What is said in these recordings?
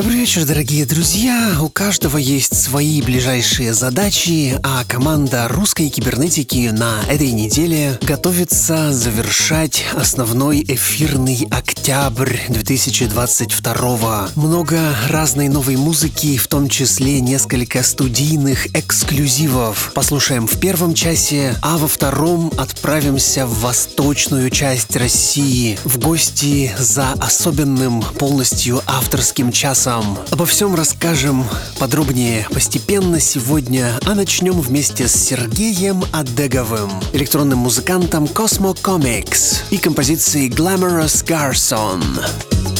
Добрый вечер, дорогие друзья! У каждого есть свои ближайшие задачи, а команда русской кибернетики на этой неделе готовится завершать основной эфирный октябрь 2022. Много разной новой музыки, в том числе несколько студийных эксклюзивов. Послушаем в первом часе, а во втором отправимся в восточную часть России в гости за особенным полностью авторским часом часам. Обо всем расскажем подробнее постепенно сегодня, а начнем вместе с Сергеем Адеговым, электронным музыкантом Cosmo Comics и композицией Glamorous Garson.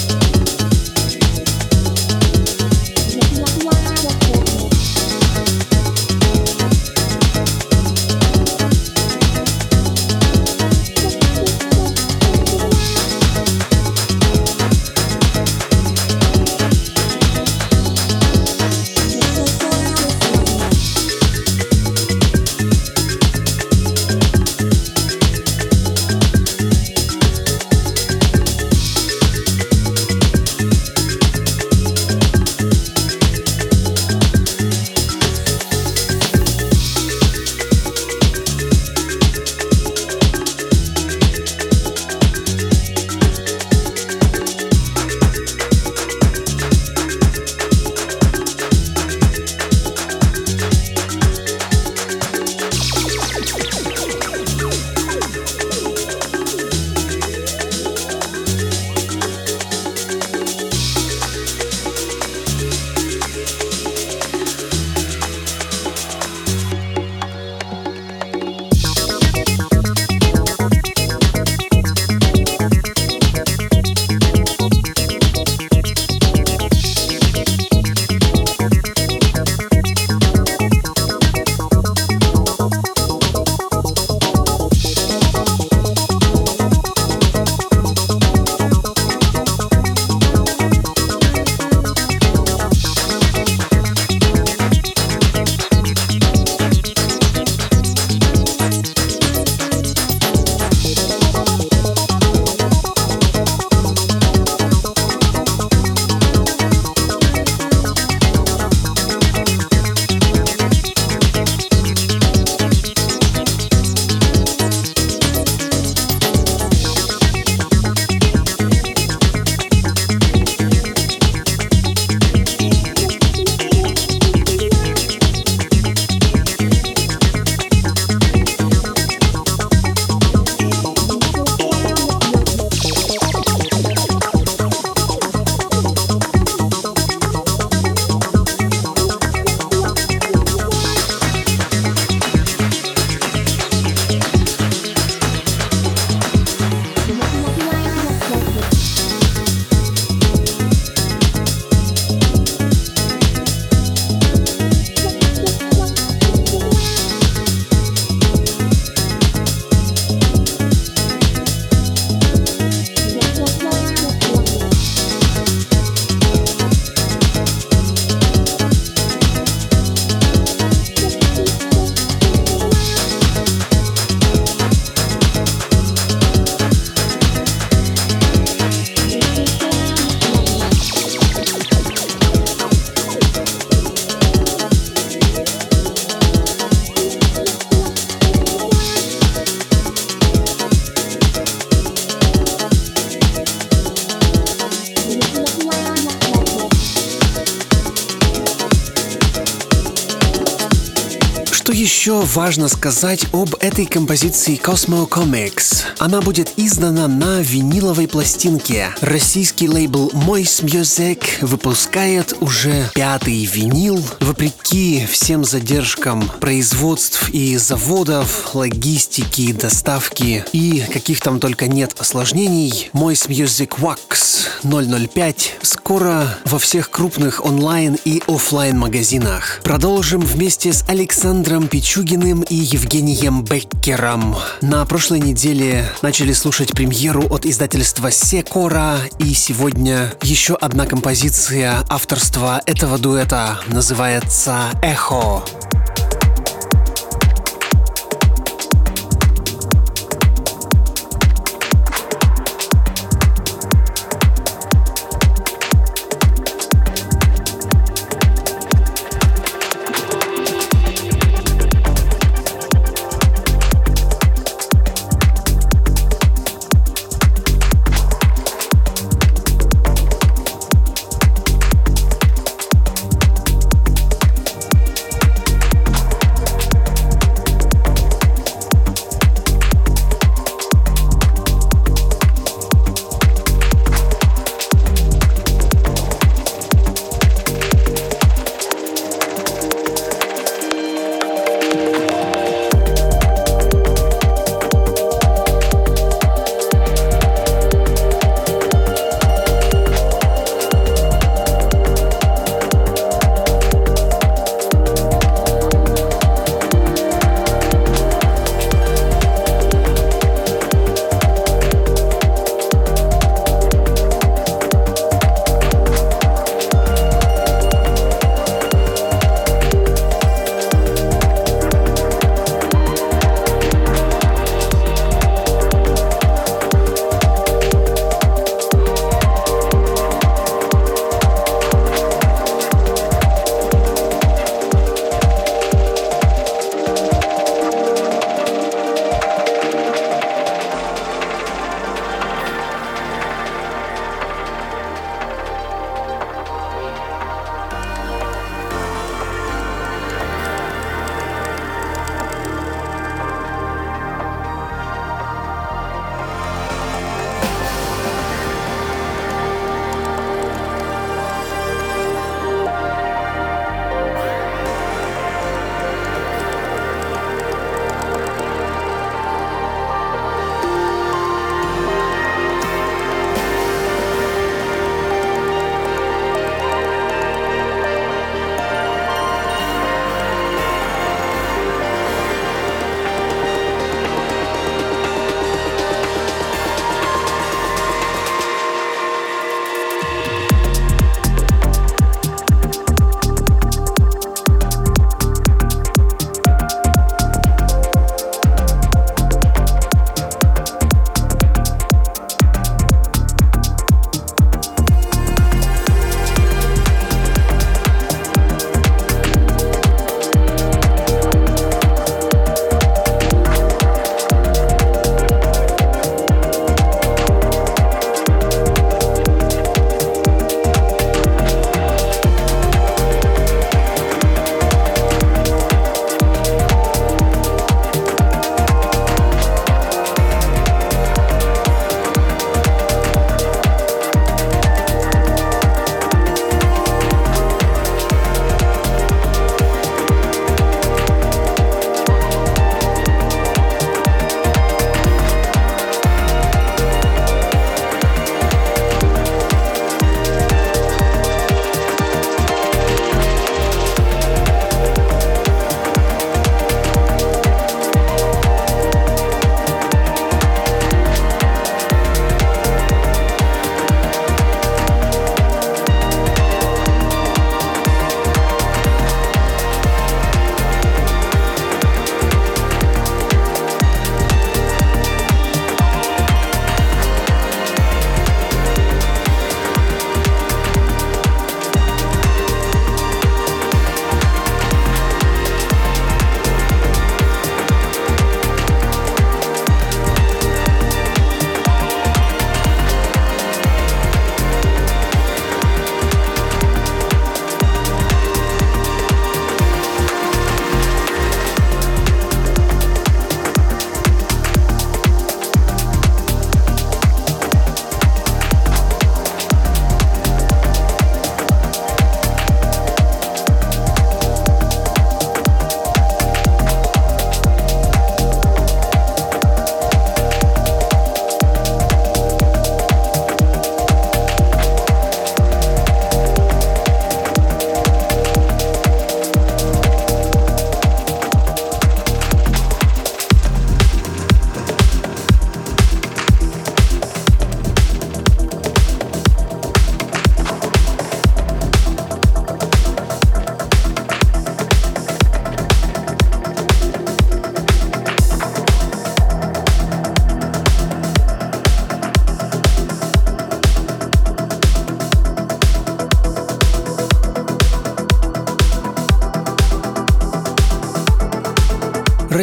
Важно сказать об этой композиции Cosmo Comics? Она будет издана на виниловой пластинке. Российский лейбл Moist Music выпускает уже пятый винил. Вопреки всем задержкам производств и заводов, логистики, доставки и каких там только нет осложнений, Moist Music Wax 005 скоро во всех крупных онлайн и офлайн магазинах. Продолжим вместе с Александром Пичугиным и Евгением Беккером. На прошлой неделе начали слушать премьеру от издательства Секора, и сегодня еще одна композиция авторства этого дуэта называется «Эхо».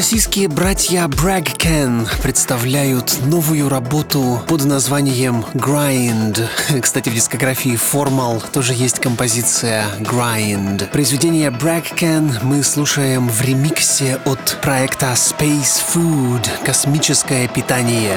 Российские братья Can представляют новую работу под названием Grind. Кстати, в дискографии Formal тоже есть композиция Grind. Произведение Can мы слушаем в ремиксе от проекта Space Food «Космическое питание».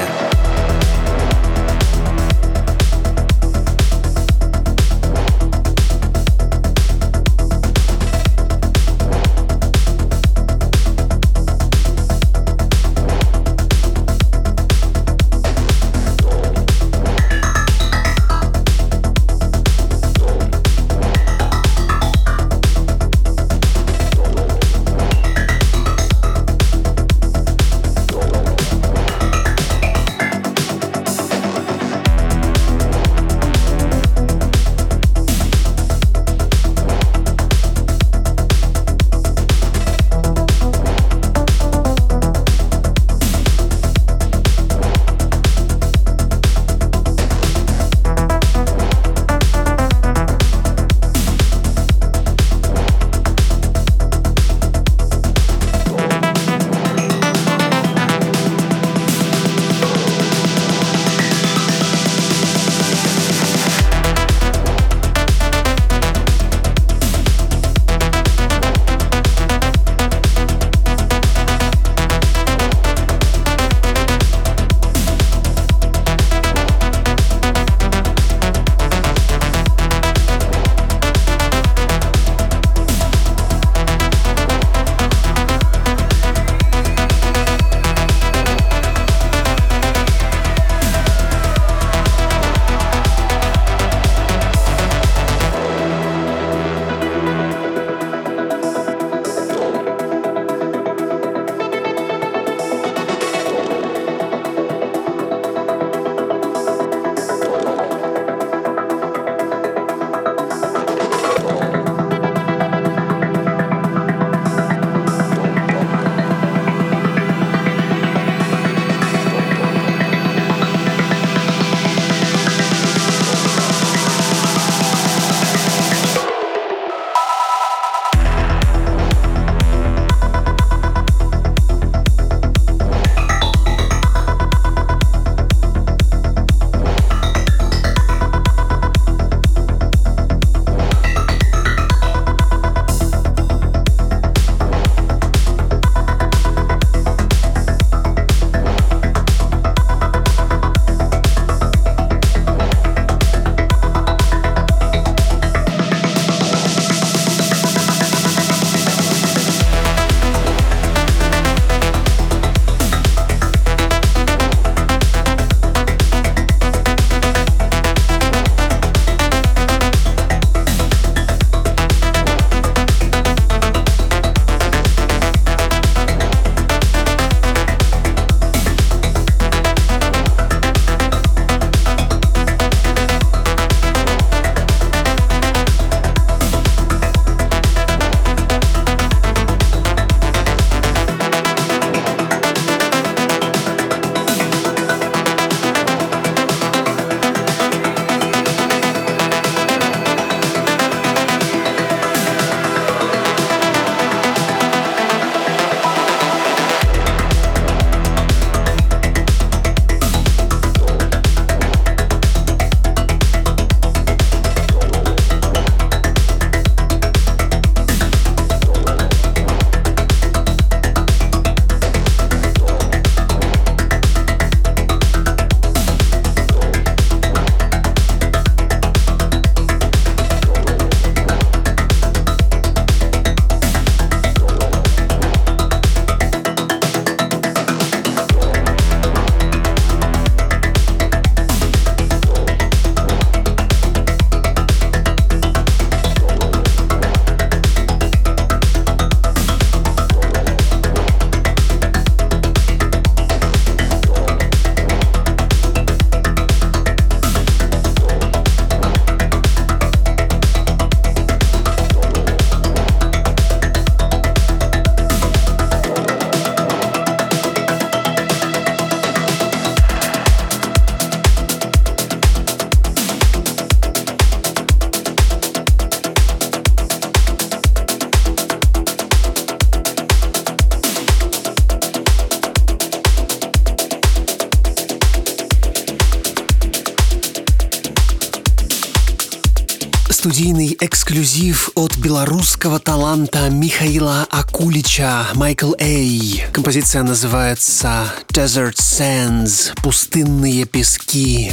Эксклюзив от белорусского таланта Михаила Акулича Майкл Эй. Композиция называется Desert Sands – «Пустынные пески».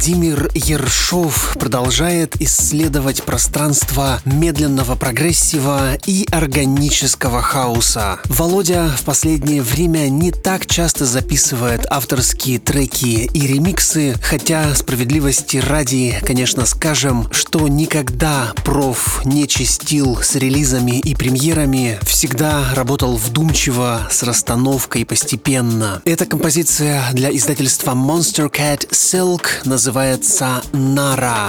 Владимир Ершов продолжает исследовать пространство медленного прогрессива и органического хаоса. Володя в последнее время не так часто записывает авторские треки и ремиксы, хотя справедливости ради, конечно, скажем, что никогда Проф не чистил с релизами и премьерами, всегда работал вдумчиво, с расстановкой постепенно. Эта композиция для издательства Monster Cat Silk называется นารา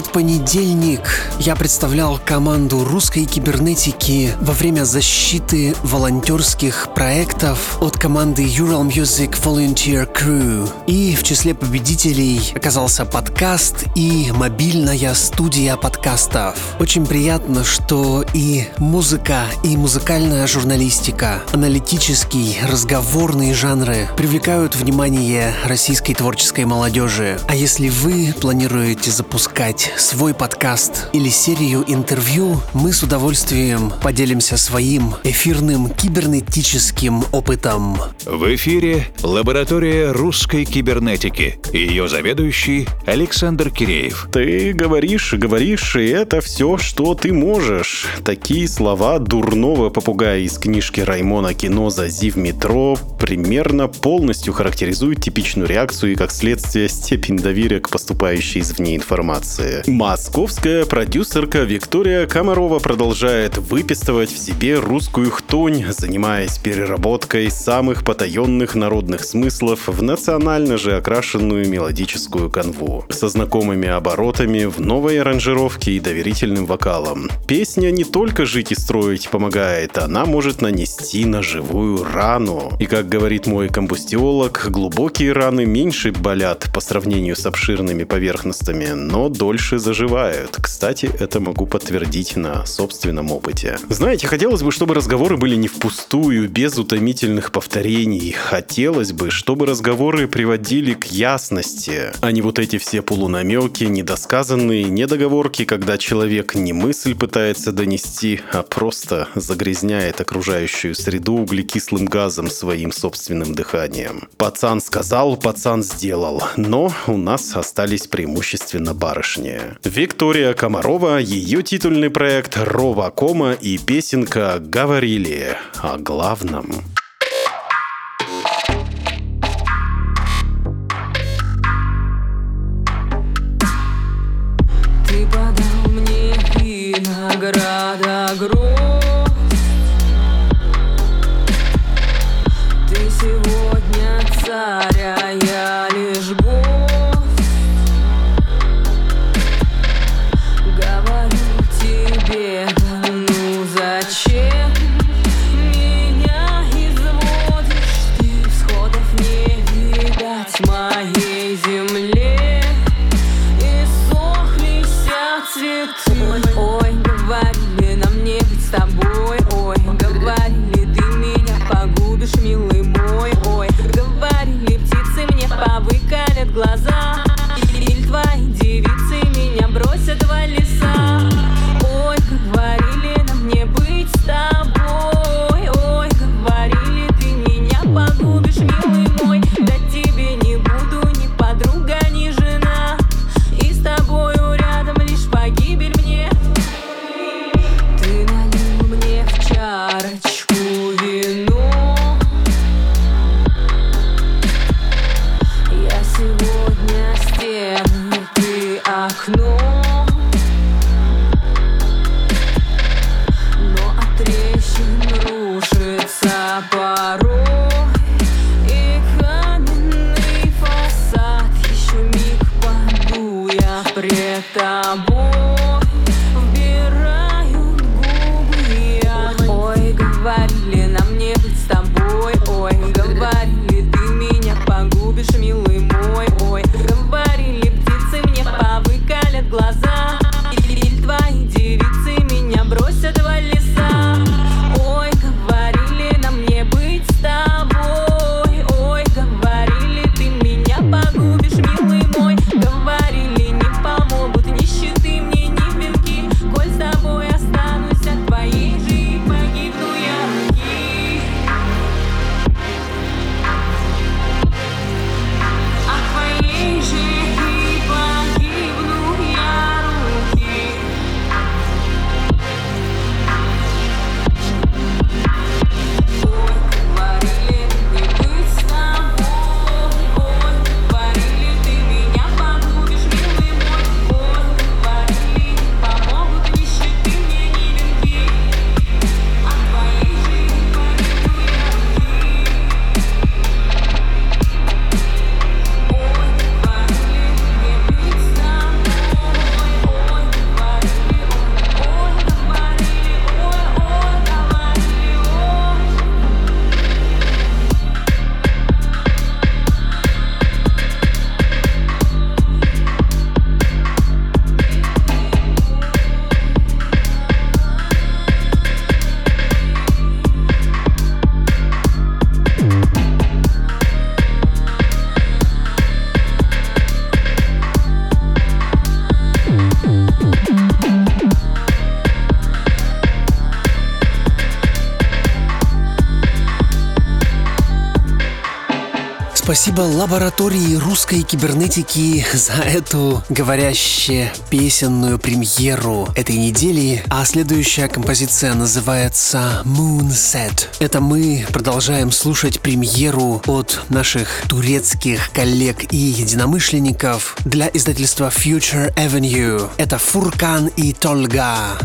этот понедельник я представлял команду русской кибернетики во время защиты волонтерских проектов от команды Ural Music Volunteer Crew. И в числе победителей оказался подкаст и мобильная студия подкастов. Очень приятно, что и музыка, и музыкальная журналистика, аналитический, разговорные жанры привлекают внимание российской творческой молодежи. А если вы планируете запускать свой подкаст или серию интервью, мы с удовольствием поделимся своим эфирным кибернетическим опытом. В эфире лаборатория русской кибернетики. Ее заведующий Александр Киреев. Ты говоришь, говоришь, и это все, что ты можешь. Такие слова дурного попугая из книжки Раймона Киноза «Зи в метро» примерно полностью характеризуют типичную реакцию и, как следствие, степень доверия к поступающей извне информации. Московская продюсерка Виктория Комарова продолжает выписывать в себе русскую хтонь, занимаясь переработкой самых потаенных народных смыслов в национально же окрашенную мелодическую канву. Со знакомыми оборотами в новой аранжировке и доверительным вокалом. Песня не только жить и строить помогает, она может нанести на живую рану. И как говорит мой комбустиолог, глубокие раны меньше болят по сравнению с обширными поверхностями, но дольше заживают. Кстати, это могу подтвердить на собственном опыте. Знаете, хотелось бы, чтобы разговоры были не впустую, без утомительных повторений. Хотелось бы, чтобы разговоры приводили к ясности, а не вот эти все полунамеки, недосказанные недоговорки, когда человек не мысль пытается донести, а просто загрязняет окружающую среду углекислым газом своим собственным дыханием. Пацан сказал, пацан сделал, но у нас остались преимущественно барышни. Виктория Комарова, ее титульный проект «Рова Кома» и песенка «Говорили» о главном. Ты подал мне винограда грусть спасибо лаборатории русской кибернетики за эту говорящую песенную премьеру этой недели. А следующая композиция называется Moonset. Это мы продолжаем слушать премьеру от наших турецких коллег и единомышленников для издательства Future Avenue. Это Фуркан и Тольга.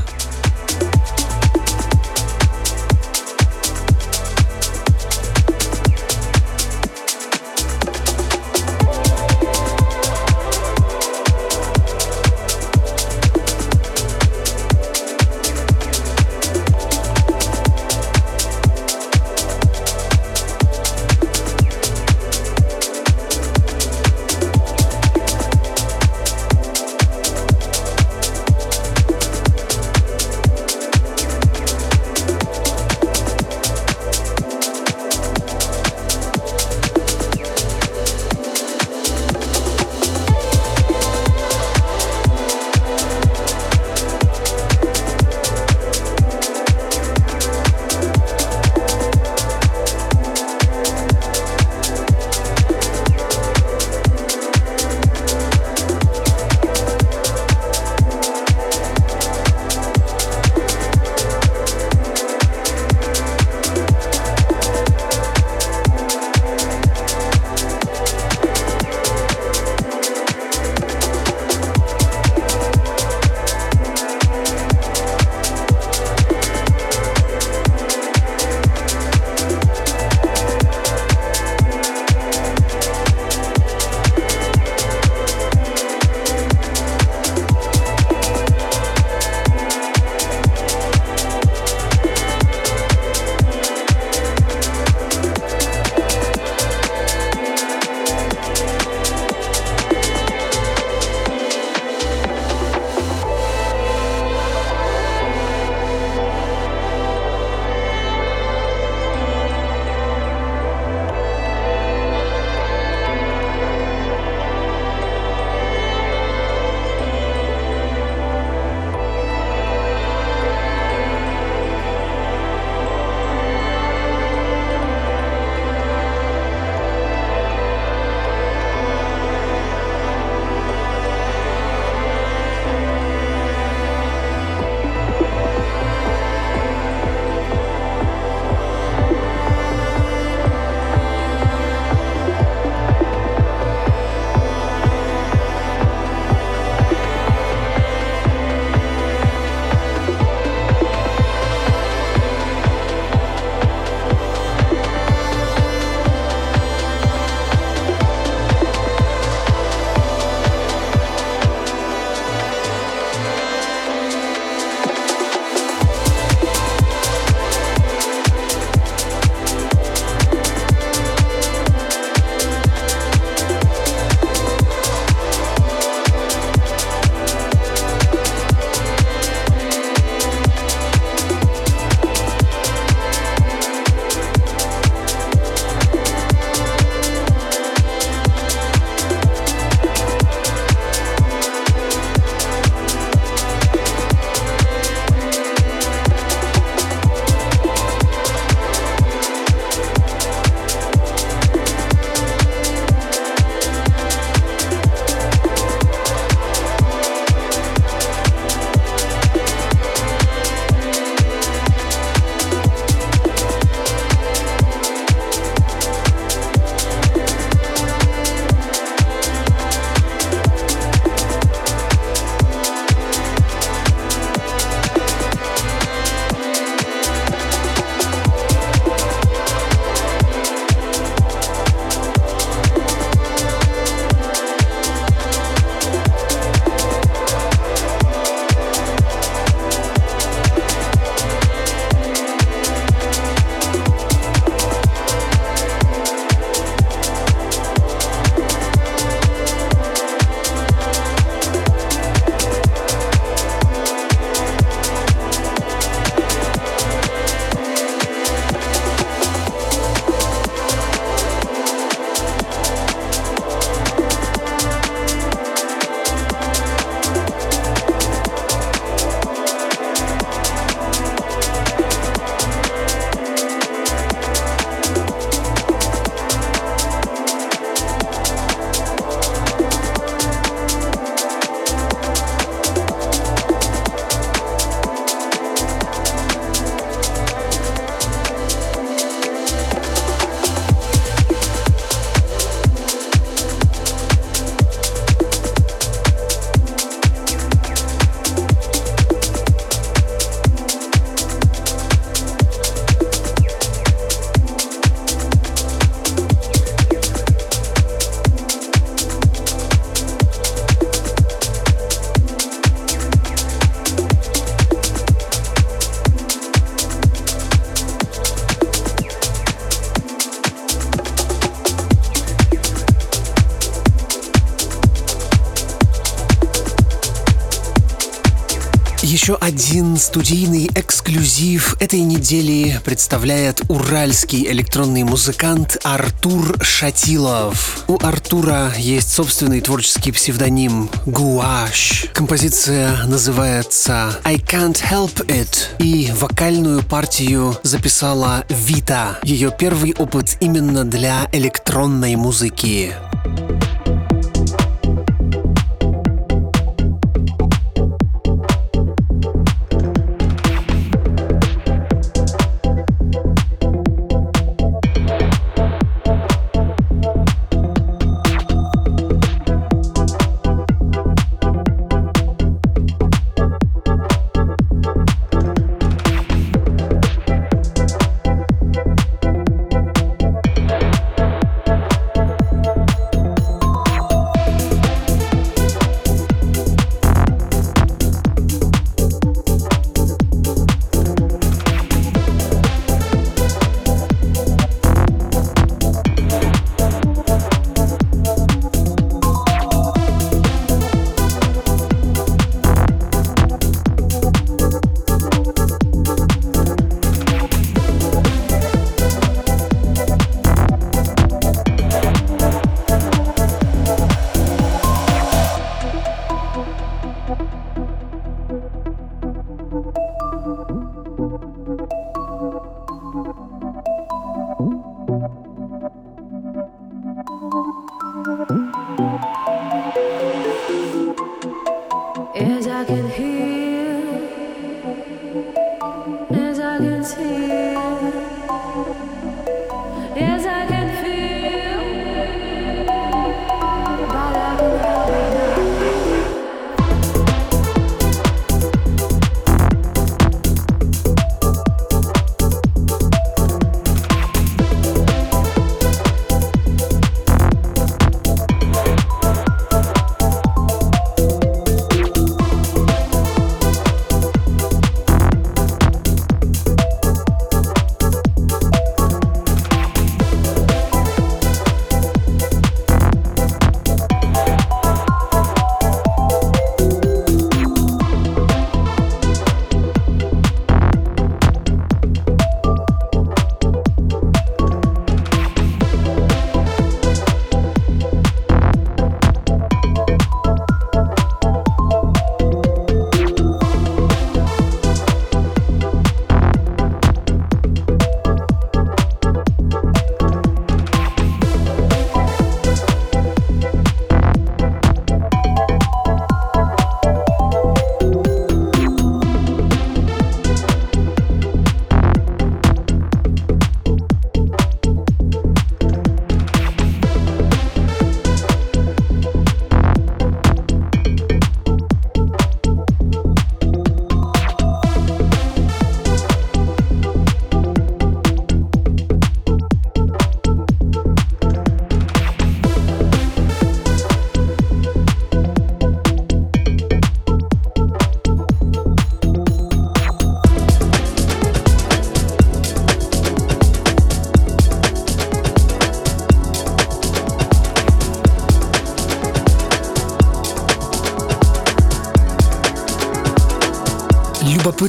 Один студийный эксклюзив этой недели представляет уральский электронный музыкант Артур Шатилов. У Артура есть собственный творческий псевдоним Гуаш. Композиция называется I Can't Help It и вокальную партию записала Вита. Ее первый опыт именно для электронной музыки.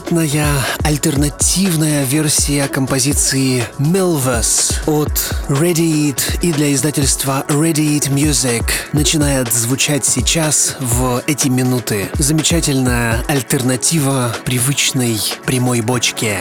Любопытная альтернативная версия композиции Melvus от Radiate и для издательства Radiate Music начинает звучать сейчас в эти минуты. Замечательная альтернатива привычной прямой бочке.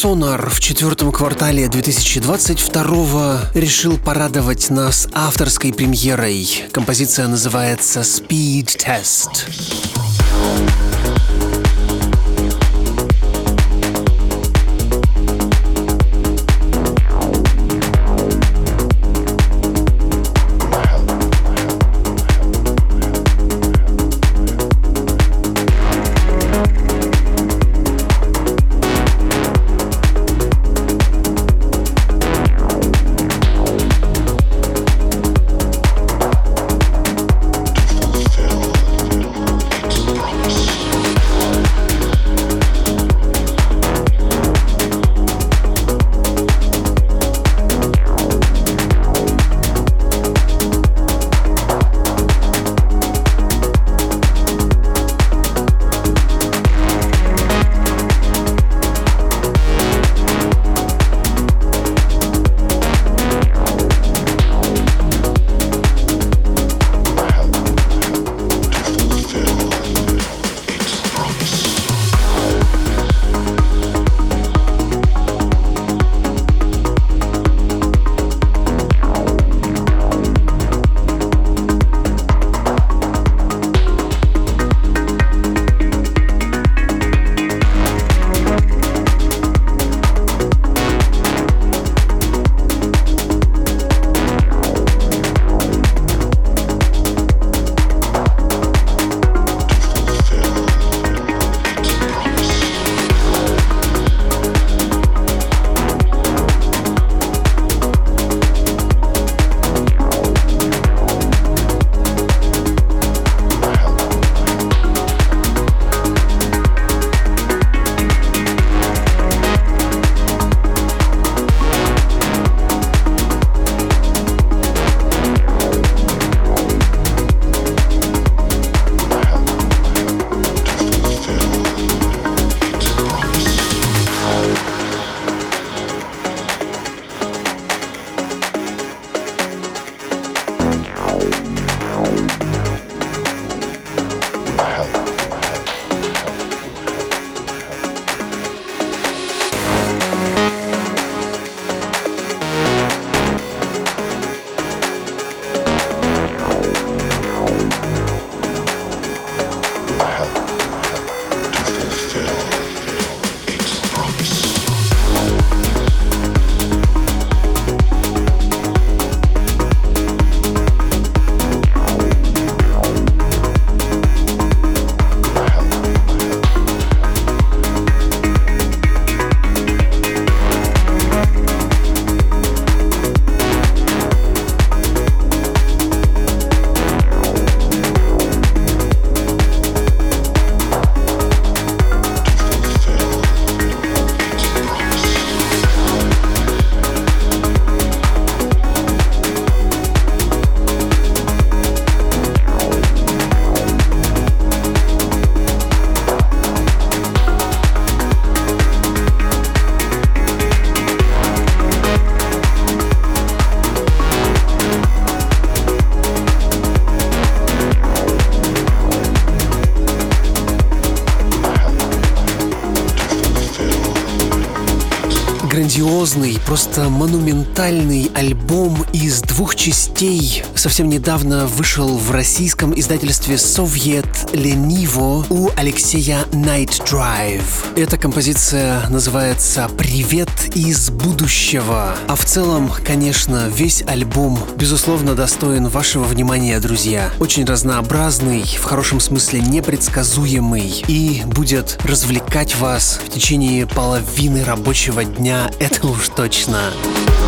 Сонар в четвертом квартале 2022 решил порадовать нас авторской премьерой. Композиция называется «Speed Test». Грандиозный, просто монументальный альбом из двух частей. Совсем недавно вышел в российском издательстве Soviet Lenivo у Алексея Night Drive. Эта композиция называется «Привет из будущего». А в целом, конечно, весь альбом, безусловно, достоин вашего внимания, друзья. Очень разнообразный, в хорошем смысле непредсказуемый и будет развлекать вас в течение половины рабочего дня это уж точно. Буквально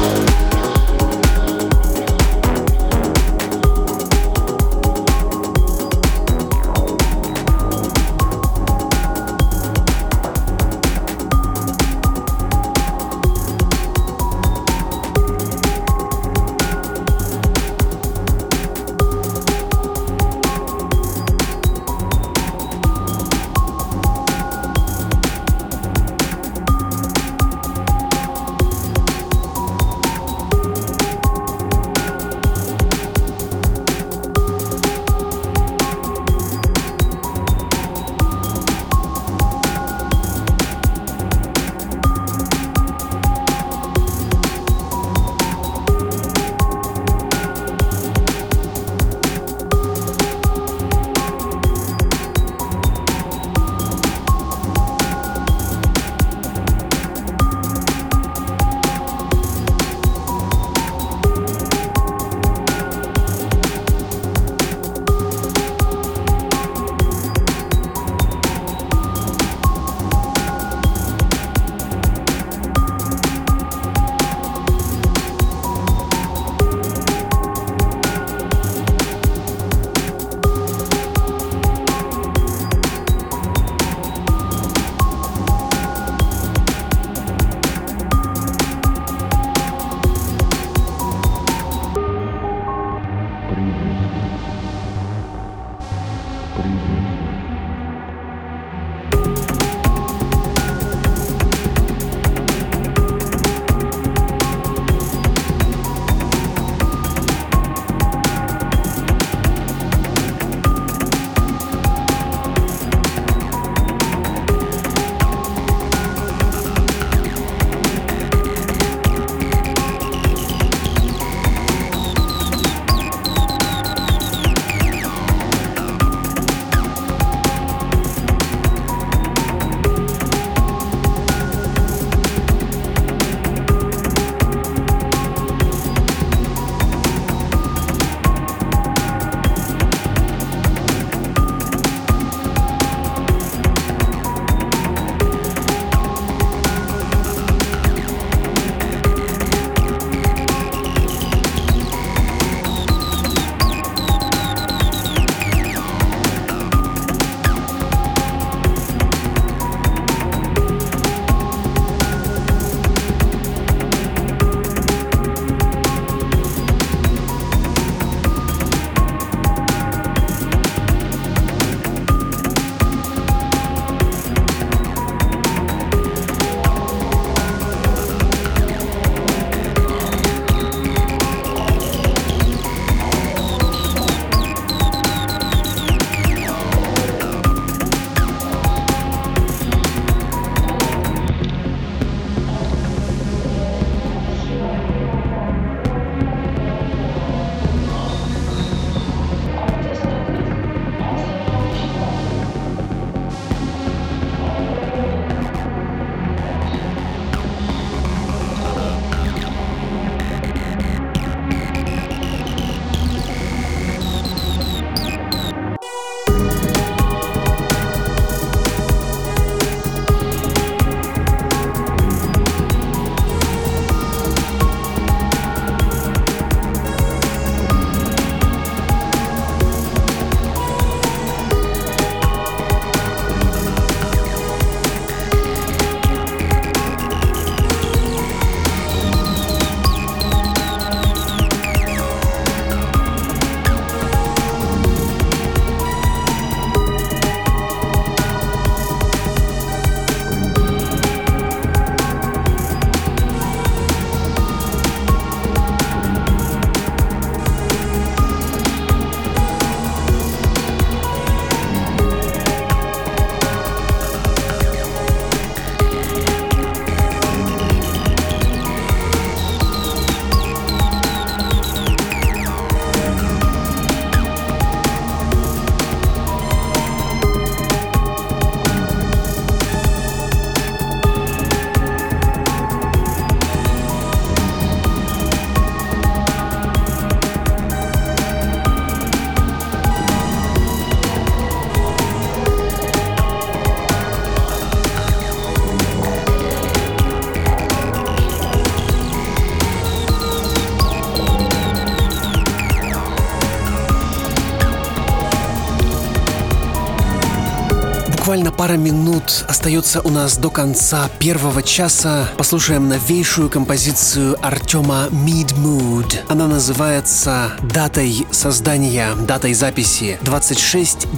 пара минут остается у нас до конца первого часа. Послушаем новейшую композицию Артема Mid Mood. Она называется датой создания, датой записи 26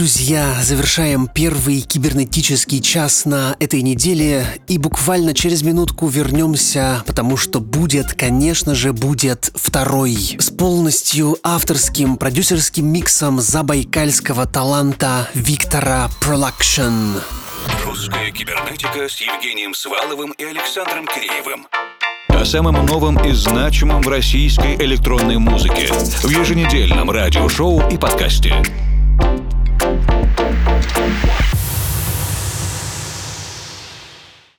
друзья, завершаем первый кибернетический час на этой неделе и буквально через минутку вернемся, потому что будет, конечно же, будет второй с полностью авторским продюсерским миксом забайкальского таланта Виктора Продакшн. Русская кибернетика с Евгением Сваловым и Александром Киреевым. О самом новом и значимом в российской электронной музыке в еженедельном радиошоу и подкасте.